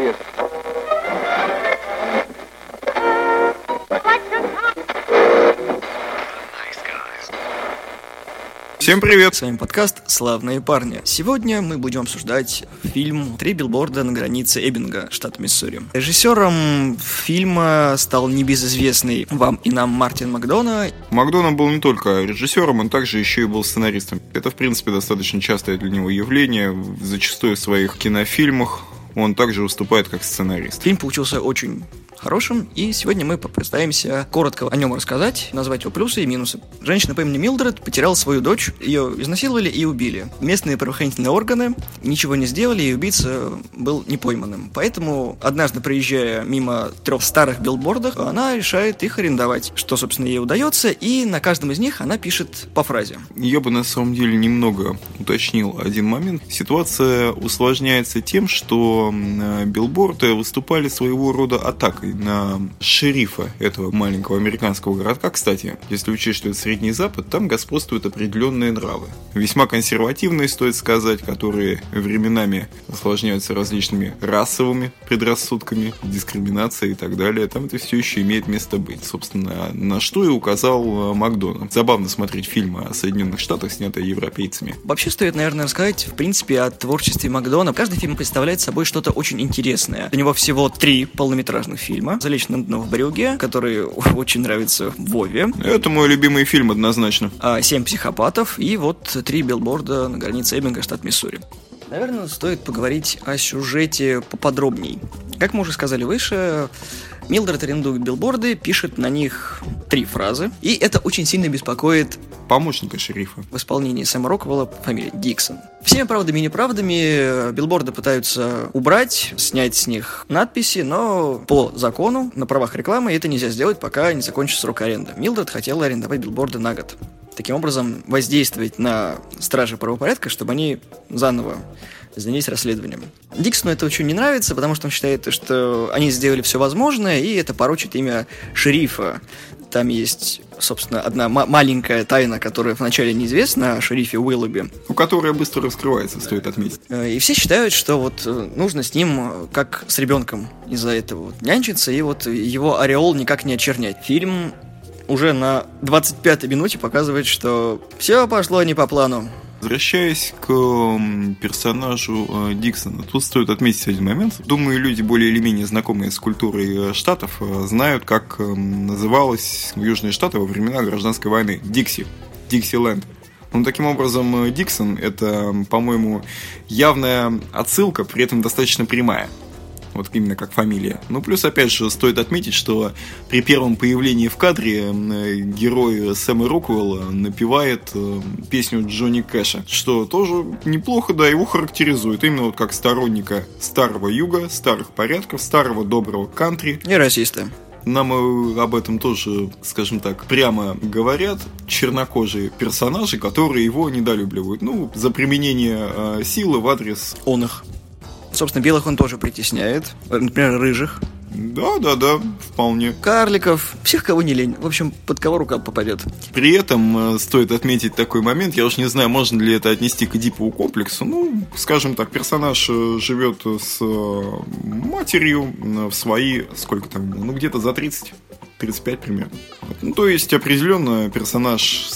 Elliott. Всем привет! С вами подкаст «Славные парни». Сегодня мы будем обсуждать фильм «Три билборда на границе Эббинга, штат Миссури». Режиссером фильма стал небезызвестный вам и нам Мартин Макдона. Макдона был не только режиссером, он также еще и был сценаристом. Это, в принципе, достаточно частое для него явление, зачастую в своих кинофильмах он также выступает как сценарист. Фильм получился очень хорошим, и сегодня мы попытаемся коротко о нем рассказать, назвать его плюсы и минусы. Женщина по имени Милдред потеряла свою дочь, ее изнасиловали и убили. Местные правоохранительные органы ничего не сделали, и убийца был не пойманным. Поэтому, однажды проезжая мимо трех старых билбордов, она решает их арендовать, что, собственно, ей удается, и на каждом из них она пишет по фразе. Я бы на самом деле немного уточнил один момент. Ситуация усложняется тем, что билборды выступали своего рода атакой на шерифа этого маленького американского городка. Кстати, если учесть, что это Средний Запад, там господствуют определенные нравы. Весьма консервативные, стоит сказать, которые временами осложняются различными расовыми предрассудками, дискриминацией и так далее. Там это все еще имеет место быть. Собственно, на что и указал э, Макдональд. Забавно смотреть фильмы о Соединенных Штатах, снятые европейцами. Вообще стоит, наверное, рассказать, в принципе, о творчестве Макдона. Каждый фильм представляет собой что-то очень интересное. У него всего три полнометражных фильма фильма «Залечь на дно в брюге», который очень нравится Вове. Это мой любимый фильм однозначно. А, «Семь психопатов» и вот «Три билборда на границе Эббинга, штат Миссури». Наверное, стоит поговорить о сюжете поподробней. Как мы уже сказали выше, Милдред арендует билборды, пишет на них три фразы, и это очень сильно беспокоит помощника шерифа. В исполнении Сэма Роквелла фамилия Диксон. Всеми правдами и неправдами билборды пытаются убрать, снять с них надписи, но по закону, на правах рекламы, это нельзя сделать, пока не закончится срок аренды. Милдред хотела арендовать билборды на год. Таким образом, воздействовать на стражи правопорядка, чтобы они заново занялись расследованием. Диксону это очень не нравится, потому что он считает, что они сделали все возможное, и это порочит имя шерифа. Там есть, собственно, одна маленькая тайна, которая вначале неизвестна о шерифе Уиллоби. У которой быстро раскрывается, стоит отметить. Э, и все считают, что вот э, нужно с ним как с ребенком из-за этого вот нянчиться, и вот его ореол никак не очернять. Фильм уже на 25-й минуте показывает, что все пошло не по плану. Возвращаясь к персонажу э, Диксона, тут стоит отметить один момент. Думаю, люди более или менее знакомые с культурой э, Штатов э, знают, как называлось Южные Штаты во времена гражданской войны. Дикси. Диксиленд. Ну, таким образом, Диксон – это, по-моему, явная отсылка, при этом достаточно прямая вот именно как фамилия. Ну, плюс, опять же, стоит отметить, что при первом появлении в кадре герой Сэма Роквелла напевает э, песню Джонни Кэша, что тоже неплохо, да, его характеризует именно вот как сторонника старого юга, старых порядков, старого доброго кантри. И расиста. Нам об этом тоже, скажем так, прямо говорят чернокожие персонажи, которые его недолюбливают. Ну, за применение э, силы в адрес он их. Собственно, белых он тоже притесняет. Например, рыжих. Да, да, да, вполне. Карликов, всех, кого не лень. В общем, под кого рука попадет. При этом э, стоит отметить такой момент, я уж не знаю, можно ли это отнести к Эдипову комплексу. Ну, скажем так, персонаж э, живет с э, матерью в свои, сколько там, ну, где-то за 30. 35 примерно. Ну, то есть, определенно персонаж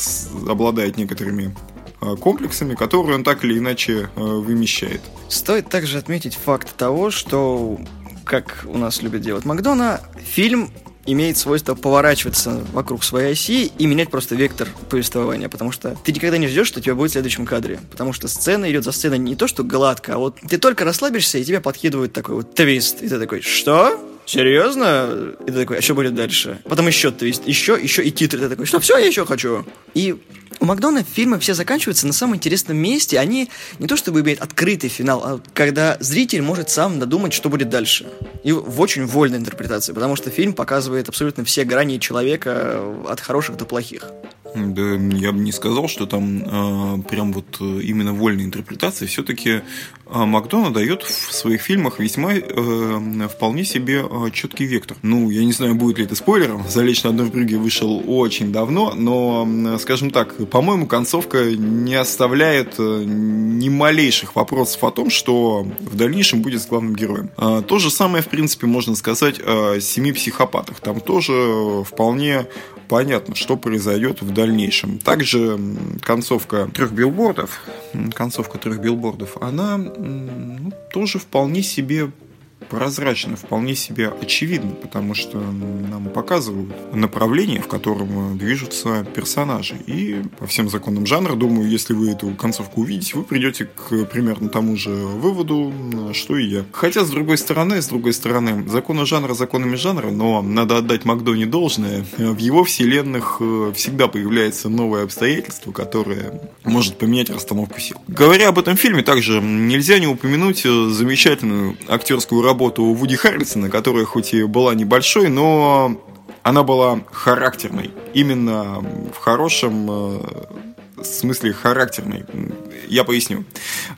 обладает некоторыми комплексами, которые он так или иначе э, вымещает. Стоит также отметить факт того, что, как у нас любят делать Макдона, фильм имеет свойство поворачиваться вокруг своей оси и менять просто вектор повествования, потому что ты никогда не ждешь, что тебя будет в следующем кадре, потому что сцена идет за сценой не то, что гладко, а вот ты только расслабишься, и тебя подкидывают такой вот твист, и ты такой, что? Серьезно? И ты такой, а что будет дальше? Потом еще твист, еще, еще и титры. Ты такой, что все, я еще хочу. И у Макдона фильмы все заканчиваются на самом интересном месте. Они не то чтобы имеют открытый финал, а когда зритель может сам додумать, что будет дальше. И в очень вольной интерпретации, потому что фильм показывает абсолютно все грани человека от хороших до плохих. Да, я бы не сказал, что там э, прям вот именно вольная интерпретация. Все-таки а Макдона дает в своих фильмах весьма э, вполне себе э, четкий вектор. Ну, я не знаю, будет ли это спойлером. «Залечь на одной брюге» вышел очень давно, но, скажем так, по-моему, концовка не оставляет э, ни малейших вопросов о том, что в дальнейшем будет с главным героем. А, то же самое, в принципе, можно сказать о «Семи психопатах». Там тоже вполне понятно, что произойдет в дальнейшем. Также концовка «Трех билбордов», концовка «Трех билбордов», она ну, тоже вполне себе прозрачно, вполне себе очевидно, потому что нам показывают направление, в котором движутся персонажи. И по всем законам жанра, думаю, если вы эту концовку увидите, вы придете к примерно тому же выводу, что и я. Хотя, с другой стороны, с другой стороны, законы жанра законами жанра, но надо отдать Макдоне должное. В его вселенных э, всегда появляется новое обстоятельство, которое может поменять расстановку сил. Говоря об этом фильме, также нельзя не упомянуть э, замечательную актерскую работу работу Вуди Харрельсона, которая хоть и была небольшой, но она была характерной. Именно в хорошем э, смысле характерной. Я поясню.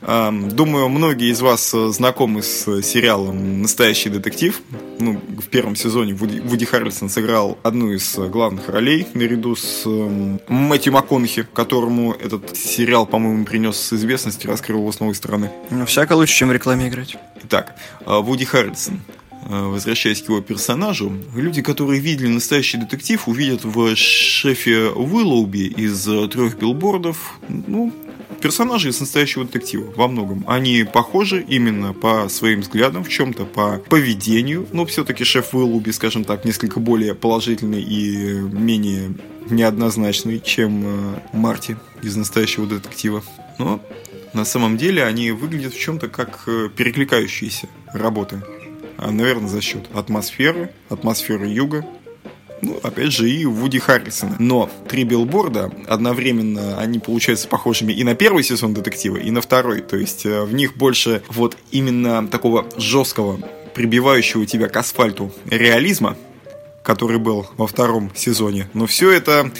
Эм, думаю, многие из вас знакомы с сериалом «Настоящий детектив». Ну, в первом сезоне Вуди, Вуди Харрельсон сыграл одну из главных ролей наряду с эм, Мэтью МакКонахи, которому этот сериал, по-моему, принес известность и раскрыл его с новой стороны. Ну, всяко лучше, чем в рекламе играть. Итак, э, Вуди Харрельсон э, возвращаясь к его персонажу, люди, которые видели настоящий детектив, увидят в шефе Уиллоуби из трех билбордов, ну, персонажи из настоящего детектива во многом. Они похожи именно по своим взглядам, в чем-то по поведению, но все-таки шеф Уиллоуби, скажем так, несколько более положительный и менее неоднозначный, чем э, Марти из настоящего детектива. Но на самом деле они выглядят в чем-то как э, перекликающиеся работы. А, наверное, за счет атмосферы, атмосферы юга, ну, опять же, и Вуди Харрисона. Но три билборда одновременно, они получаются похожими и на первый сезон детектива, и на второй. То есть э, в них больше вот именно такого жесткого, прибивающего тебя к асфальту реализма, который был во втором сезоне. Но все это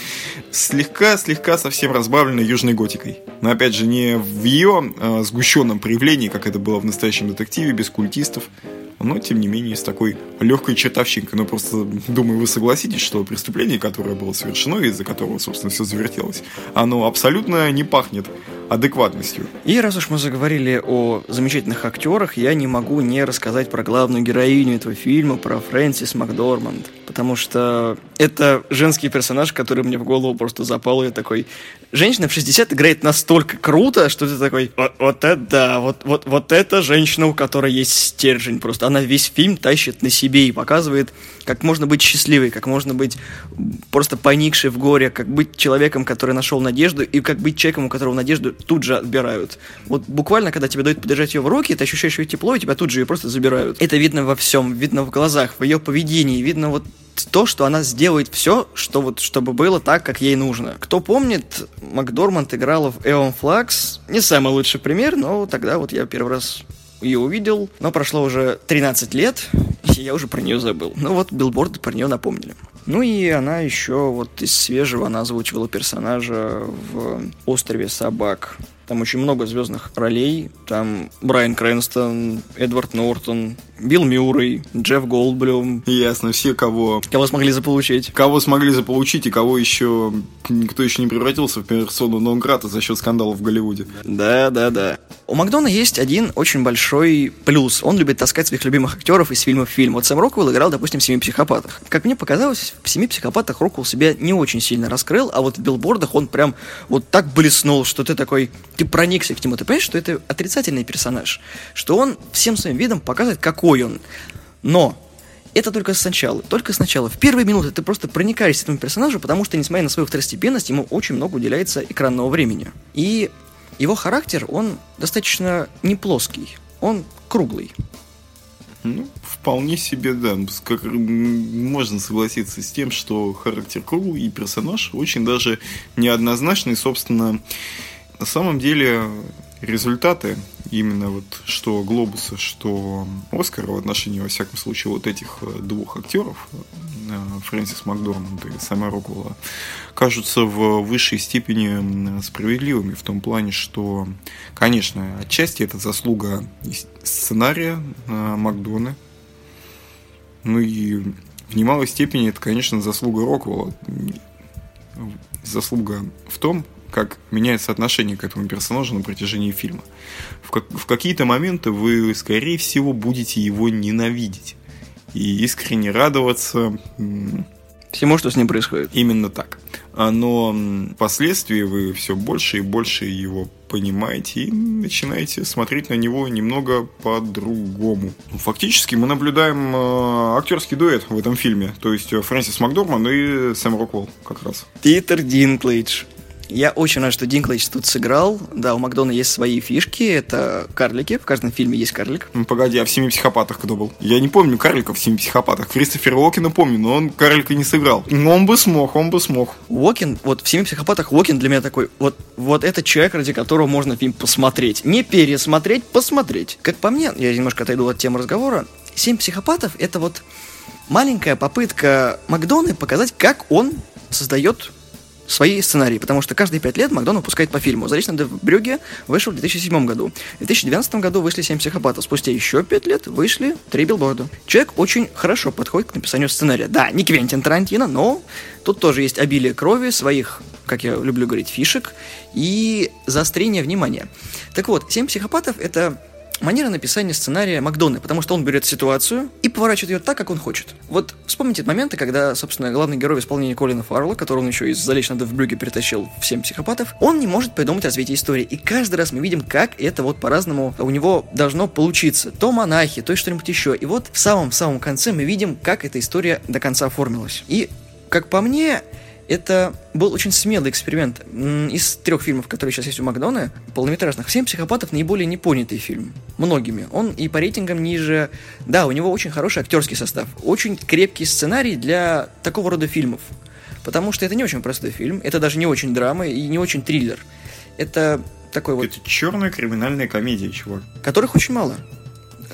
слегка-слегка совсем разбавлено южной готикой. Но опять же, не в ее э, сгущенном проявлении, как это было в настоящем детективе, без культистов, но тем не менее с такой легкой чертовщинкой. Но просто, думаю, вы согласитесь, что преступление, которое было совершено, из-за которого, собственно, все завертелось, оно абсолютно не пахнет адекватностью. И раз уж мы заговорили о замечательных актерах, я не могу не рассказать про главную героиню этого фильма, про Фрэнсис Макдорманд. Потому что это женский персонаж, который мне в голову просто запал. Я такой, женщина в 60 играет настолько круто, что ты такой, вот, вот это да, вот, вот, вот это женщина, у которой есть стержень просто. Она весь фильм тащит на себе и показывает, как можно быть счастливой, как можно быть просто поникшей в горе, как быть человеком, который нашел надежду, и как быть человеком, у которого надежду тут же отбирают. Вот буквально, когда тебе дают подержать ее в руки, ты ощущаешь ее тепло, и тебя тут же ее просто забирают. Это видно во всем, видно в глазах, в ее поведении, видно вот то, что она сделает все, что вот, чтобы было так, как ей нужно. Кто помнит, Макдорманд играла в Эон Флакс. Не самый лучший пример, но тогда вот я первый раз ее увидел, но прошло уже 13 лет, и я уже про нее забыл. Ну вот, билборды про нее напомнили. Ну и она еще вот из свежего она озвучивала персонажа в «Острове собак». Там очень много звездных ролей. Там Брайан Крэнстон, Эдвард Нортон, Билл Мюррей, Джефф Голдблюм. Ясно, все кого... Кого смогли заполучить. Кого смогли заполучить и кого еще... Никто еще не превратился в персону Нонграта за счет скандалов в Голливуде. Да, да, да. У Макдона есть один очень большой плюс. Он любит таскать своих любимых актеров из фильма в фильм. Вот Сэм Роквелл играл, допустим, в «Семи психопатах». Как мне показалось, в «Семи психопатах» Роквелл себя не очень сильно раскрыл, а вот в «Билбордах» он прям вот так блеснул, что ты такой ты проникся к нему, ты понимаешь, что это отрицательный персонаж, что он всем своим видом показывает, какой он. Но это только сначала, только сначала. В первые минуты ты просто проникаешься этому персонажу, потому что, несмотря на свою второстепенность, ему очень много уделяется экранного времени. И его характер, он достаточно не плоский, он круглый. Ну, вполне себе, да. Как, можно согласиться с тем, что характер круглый и персонаж очень даже неоднозначный. Собственно, на самом деле, результаты именно вот что Глобуса, что Оскара в отношении, во всяком случае, вот этих э, двух актеров, э, Фрэнсис Макдорманд и Сэма Роквелла, кажутся в высшей степени справедливыми в том плане, что, конечно, отчасти это заслуга сценария э, Макдоны, ну и в немалой степени это, конечно, заслуга Роквелла. Заслуга в том, как меняется отношение к этому персонажу на протяжении фильма. В, как, в какие-то моменты вы, скорее всего, будете его ненавидеть и искренне радоваться всему, что с ним происходит. Именно так. А, но впоследствии вы все больше и больше его понимаете и начинаете смотреть на него немного по-другому. Фактически мы наблюдаем э, актерский дуэт в этом фильме, то есть э, Фрэнсис Макдорманд и Сэм Роквелл как раз. Питер Динклейдж. Я очень рад, что Динклейдж тут сыграл. Да, у Макдонаха есть свои фишки. Это карлики. В каждом фильме есть карлик. Ну, погоди, а в «Семи психопатах» кто был? Я не помню карликов в «Семи психопатах». Кристофера Уокена помню, но он карлика не сыграл. Но он бы смог, он бы смог. Уокен, вот в «Семи психопатах» Уокен для меня такой, вот, вот это человек, ради которого можно фильм посмотреть. Не пересмотреть, посмотреть. Как по мне, я немножко отойду от темы разговора, «Семь психопатов» — это вот маленькая попытка Макдона показать, как он создает свои сценарии, потому что каждые пять лет Макдон выпускает по фильму. «Залично де Брюге» вышел в 2007 году. В 2012 году вышли «Семь психопатов». Спустя еще пять лет вышли «Три билборда». Человек очень хорошо подходит к написанию сценария. Да, не Квентин Тарантино, но тут тоже есть обилие крови, своих, как я люблю говорить, фишек и заострение внимания. Так вот, «Семь психопатов» — это манера написания сценария Макдоны, потому что он берет ситуацию и поворачивает ее так, как он хочет. Вот вспомните моменты, когда, собственно, главный герой в исполнении Колина Фаррелла, которого он еще из «Залечного в Брюге» перетащил в «Семь психопатов», он не может придумать развитие истории. И каждый раз мы видим, как это вот по-разному у него должно получиться. То монахи, то что-нибудь еще. И вот в самом-самом конце мы видим, как эта история до конца оформилась. И, как по мне, это был очень смелый эксперимент. Из трех фильмов, которые сейчас есть у Макдона, полнометражных, «Семь психопатов» наиболее непонятый фильм. Многими. Он и по рейтингам ниже. Да, у него очень хороший актерский состав. Очень крепкий сценарий для такого рода фильмов. Потому что это не очень простой фильм. Это даже не очень драма и не очень триллер. Это такой вот... Это черная криминальная комедия, чувак. Которых очень мало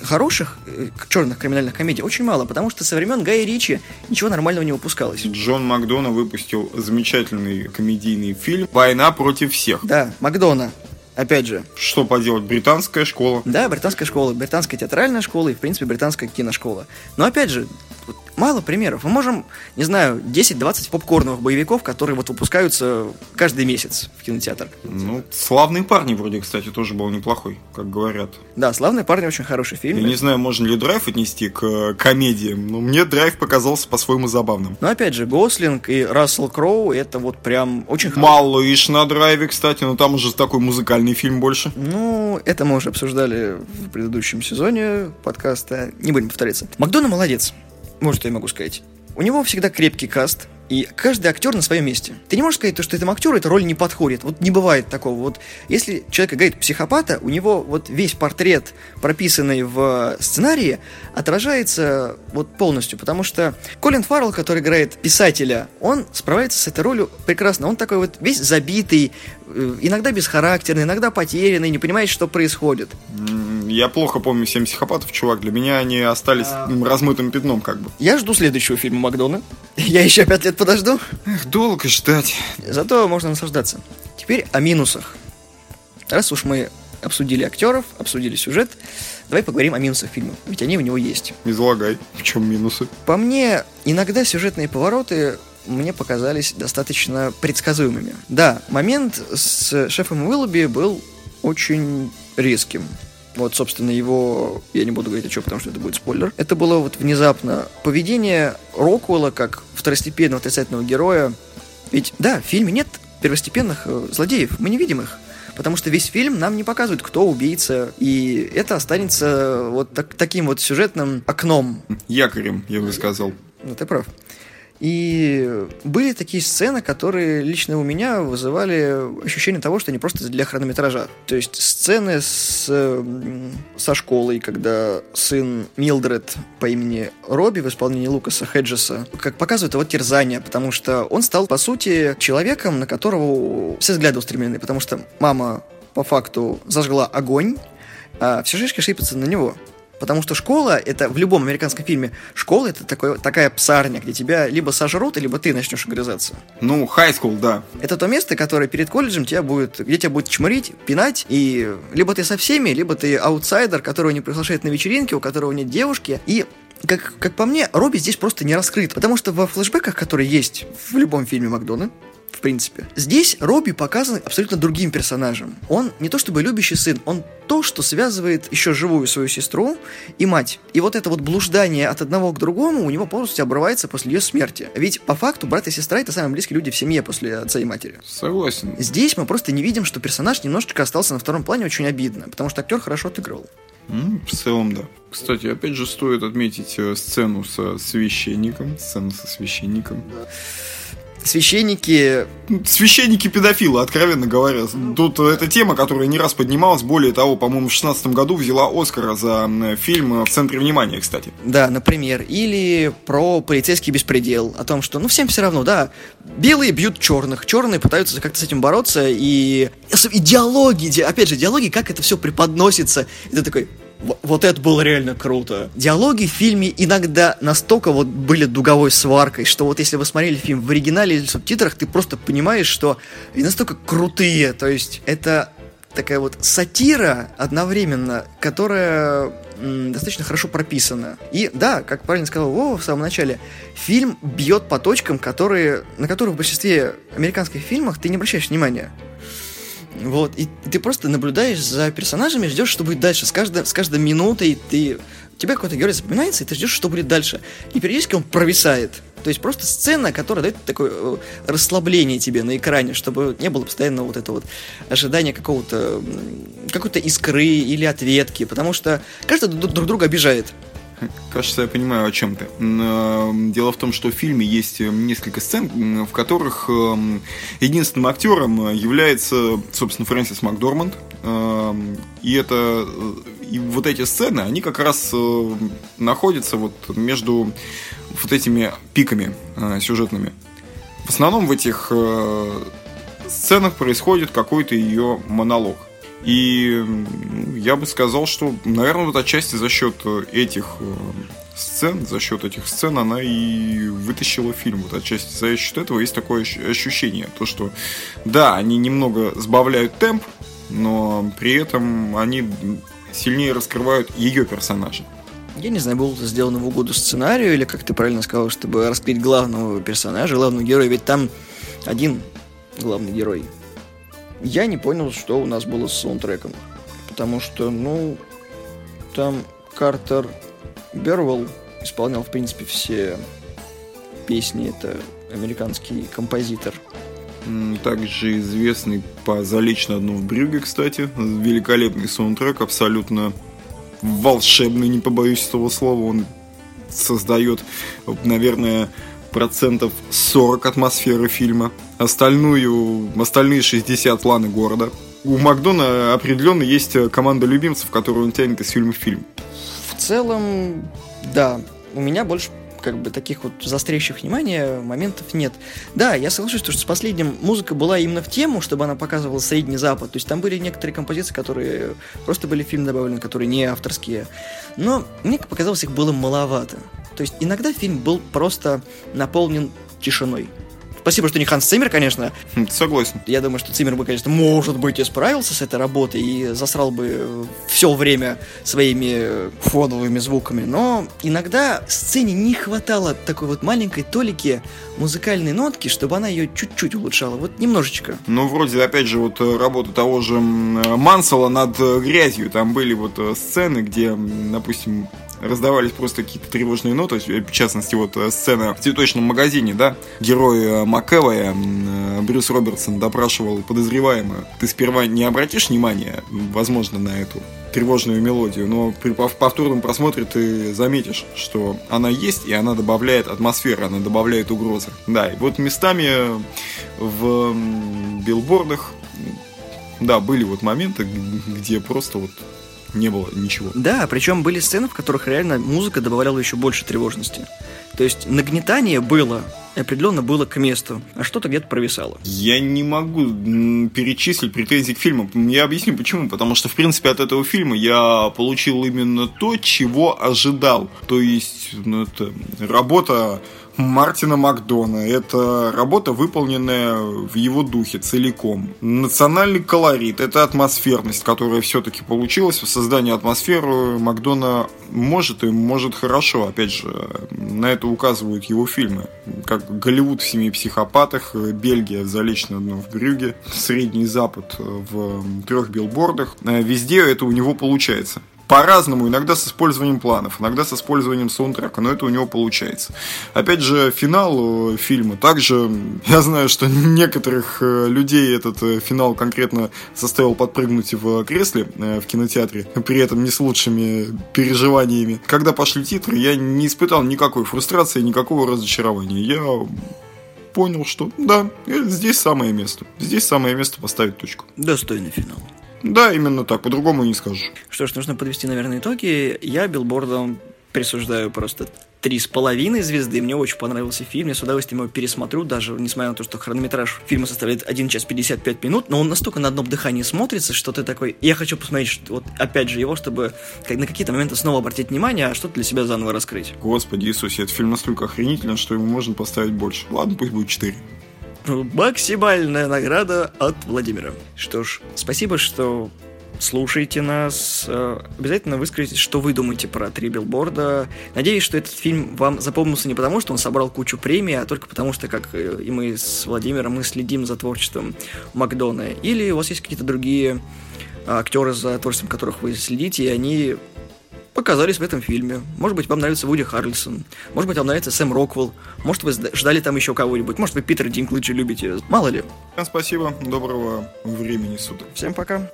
хороших э, черных криминальных комедий очень мало, потому что со времен Гая Ричи ничего нормального не выпускалось. Джон Макдона выпустил замечательный комедийный фильм «Война против всех». Да, Макдона. Опять же. Что поделать, британская школа. Да, британская школа, британская театральная школа и, в принципе, британская киношкола. Но, опять же, мало примеров. Мы можем, не знаю, 10-20 попкорновых боевиков, которые вот выпускаются каждый месяц в кинотеатр. Ну, «Славные парни» вроде, кстати, тоже был неплохой, как говорят. Да, «Славные парни» очень хороший фильм. Я не знаю, можно ли «Драйв» отнести к э, комедиям, но мне «Драйв» показался по-своему забавным. Но, опять же, Гослинг и Рассел Кроу — это вот прям очень Мало ишь на «Драйве», кстати, но там уже такой музыкальный фильм больше. Ну, это мы уже обсуждали в предыдущем сезоне подкаста. Не будем повторяться. Макдона молодец. Вот что я могу сказать. У него всегда крепкий каст, и каждый актер на своем месте. Ты не можешь сказать, что этому актеру эта роль не подходит. Вот не бывает такого. Вот если человек играет психопата, у него вот весь портрет, прописанный в сценарии, отражается вот полностью. Потому что Колин Фаррелл, который играет писателя, он справляется с этой ролью прекрасно. Он такой вот весь забитый, э, иногда бесхарактерный, иногда потерянный, не понимает, что происходит. Я плохо помню «Семь психопатов», чувак. Для меня они остались а... размытым пятном, как бы. Я жду следующего фильма Макдона. Я еще пять лет подожду. Эх, долго ждать. Зато можно наслаждаться. Теперь о минусах. Раз уж мы обсудили актеров, обсудили сюжет, давай поговорим о минусах фильма, ведь они у него есть. Излагай, в чем минусы? По мне, иногда сюжетные повороты мне показались достаточно предсказуемыми. Да, момент с шефом Уиллоби был очень резким. Вот, собственно, его... Я не буду говорить о чем, потому что это будет спойлер. Это было вот внезапно поведение Роквелла как второстепенного отрицательного героя. Ведь, да, в фильме нет первостепенных э, злодеев, мы не видим их. Потому что весь фильм нам не показывает, кто убийца. И это останется вот так, таким вот сюжетным окном. Якорем, я бы сказал. Ну, ты прав. И были такие сцены, которые лично у меня вызывали ощущение того, что они просто для хронометража. То есть сцены с, со школой, когда сын Милдред по имени Робби в исполнении Лукаса Хеджеса, как показывает его терзание, потому что он стал, по сути, человеком, на которого все взгляды устремлены, потому что мама по факту зажгла огонь, а все шишки шипятся на него. Потому что школа, это в любом американском фильме, школа это такой, такая псарня, где тебя либо сожрут, либо ты начнешь огрызаться. Ну, high school, да. Это то место, которое перед колледжем тебя будет, где тебя будет чморить, пинать, и либо ты со всеми, либо ты аутсайдер, которого не приглашают на вечеринки, у которого нет девушки, и как, как по мне, Робби здесь просто не раскрыт, потому что во флешбеках, которые есть в любом фильме Макдона, в принципе. Здесь Робби показан абсолютно другим персонажем. Он не то чтобы любящий сын, он то, что связывает еще живую свою сестру и мать. И вот это вот блуждание от одного к другому у него полностью обрывается после ее смерти. Ведь по факту брат и сестра это самые близкие люди в семье после отца и матери. Согласен. Здесь мы просто не видим, что персонаж немножечко остался на втором плане очень обидно, потому что актер хорошо отыгрывал. Ну, в целом, да. Кстати, опять же, стоит отметить э, сцену со священником. Сцену со священником. Священники... Священники-педофилы, откровенно говоря. Тут эта тема, которая не раз поднималась. Более того, по-моему, в 16 году взяла Оскара за фильм «В центре внимания», кстати. Да, например. Или про полицейский беспредел. О том, что, ну, всем все равно, да. Белые бьют черных, черные пытаются как-то с этим бороться. И, и диалоги, опять же, диалоги, как это все преподносится. И ты такой, вот это было реально круто. Диалоги в фильме иногда настолько вот были дуговой сваркой, что вот если вы смотрели фильм в оригинале или в субтитрах, ты просто понимаешь, что и настолько крутые. То есть это такая вот сатира одновременно, которая достаточно хорошо прописана. И да, как правильно сказал Вова в самом начале, фильм бьет по точкам, которые, на которые в большинстве американских фильмах ты не обращаешь внимания. Вот, и ты просто наблюдаешь за персонажами, ждешь, что будет дальше. С каждой, с каждой минутой ты... Тебе какой-то герой запоминается, и ты ждешь, что будет дальше. И периодически он провисает. То есть просто сцена, которая дает такое э, расслабление тебе на экране, чтобы не было постоянно вот это вот ожидания какого-то какой-то искры или ответки, потому что каждый друг друга обижает. Кажется, я понимаю, о чем ты. Э, дело в том, что в фильме есть э, несколько сцен, в которых эм, единственным актером является, собственно, Фрэнсис Макдорманд. Эм, и это и вот эти сцены, они как раз э, находятся вот между вот этими пиками сюжетными. В основном в этих сценах происходит какой-то ее монолог. И я бы сказал, что, наверное, вот отчасти за счет э, этих э, сцен, за счет этих сцен она и вытащила фильм. Вот отчасти за счет этого есть такое ощущение, то что, да, они немного сбавляют темп, но при этом они сильнее раскрывают ее персонажа. Я не знаю, было это сделано в угоду сценарию, или, как ты правильно сказал, чтобы раскрыть главного персонажа, главного героя, ведь там один главный герой я не понял, что у нас было с саундтреком. Потому что, ну, там Картер Бервелл исполнял, в принципе, все песни. Это американский композитор. Также известный по «Залечь одну в брюге», кстати. Великолепный саундтрек, абсолютно волшебный, не побоюсь этого слова. Он создает, наверное, процентов 40 атмосферы фильма. Остальную, остальные 60 планы города. У Макдона определенно есть команда любимцев, которую он тянет из фильма в фильм. В целом, да. У меня больше как бы таких вот застряющих внимания моментов нет. Да, я соглашусь, что с последним музыка была именно в тему, чтобы она показывала Средний Запад. То есть там были некоторые композиции, которые просто были в фильм добавлены, которые не авторские. Но мне показалось, их было маловато. То есть иногда фильм был просто наполнен тишиной. Спасибо, что не Ханс Циммер, конечно. Хм, согласен. Я думаю, что Циммер бы, конечно, может быть, и справился с этой работой и засрал бы все время своими фоновыми звуками. Но иногда сцене не хватало такой вот маленькой толики музыкальной нотки, чтобы она ее чуть-чуть улучшала. Вот немножечко. Ну, вроде, опять же, вот э, работа того же Мансела над э, грязью. Там были вот э, сцены, где, допустим, раздавались просто какие-то тревожные ноты, в частности, вот э, сцена в цветочном магазине, да, герой э, МакЭвая, э, Брюс Робертсон допрашивал подозреваемую. Ты сперва не обратишь внимания, возможно, на эту тревожную мелодию, но при повторном просмотре ты заметишь, что она есть, и она добавляет атмосферы, она добавляет угрозы. Да, и вот местами в билбордах да, были вот моменты, где просто вот не было ничего. Да, причем были сцены, в которых реально музыка добавляла еще больше тревожности. То есть нагнетание было определенно было к месту, а что-то где-то провисало. Я не могу перечислить претензии к фильму. Я объясню почему. Потому что, в принципе, от этого фильма я получил именно то, чего ожидал. То есть, ну, это работа Мартина Макдона. Это работа, выполненная в его духе целиком. Национальный колорит – это атмосферность, которая все-таки получилась. В создании атмосферы Макдона может и может хорошо. Опять же, на это указывают его фильмы. Как Голливуд в «Семи психопатах», Бельгия залично дно в Брюге, Средний Запад в трех билбордах. Везде это у него получается по-разному, иногда с использованием планов, иногда с использованием саундтрека, но это у него получается. Опять же, финал э, фильма. Также я знаю, что некоторых э, людей этот э, финал конкретно заставил подпрыгнуть в кресле в кинотеатре, при этом не с лучшими переживаниями. Когда пошли титры, я не испытал никакой фрустрации, никакого разочарования. Я понял, что да, здесь самое место. Здесь самое место поставить точку. Достойный финал. Да, именно так, по-другому не скажешь. Что ж, нужно подвести, наверное, итоги. Я билбордом присуждаю просто три с половиной звезды. Мне очень понравился фильм, я с удовольствием его пересмотрю, даже несмотря на то, что хронометраж фильма составляет 1 час 55 минут, но он настолько на одном дыхании смотрится, что ты такой... Я хочу посмотреть, что, вот опять же, его, чтобы на какие-то моменты снова обратить внимание, а что-то для себя заново раскрыть. Господи Иисусе, этот фильм настолько охренителен, что ему можно поставить больше. Ладно, пусть будет 4 максимальная награда от Владимира. Что ж, спасибо, что слушаете нас. Э, обязательно выскажите, что вы думаете про три билборда. Надеюсь, что этот фильм вам запомнился не потому, что он собрал кучу премий, а только потому, что, как э, и мы с Владимиром, мы следим за творчеством Макдона. Или у вас есть какие-то другие актеры, за творчеством которых вы следите, и они показались в этом фильме. Может быть, вам нравится Вуди Харрельсон. Может быть, вам нравится Сэм Роквелл. Может, вы ждали там еще кого-нибудь. Может, вы Питера Динклэджа любите. Мало ли. Спасибо. Доброго времени суток. Всем пока.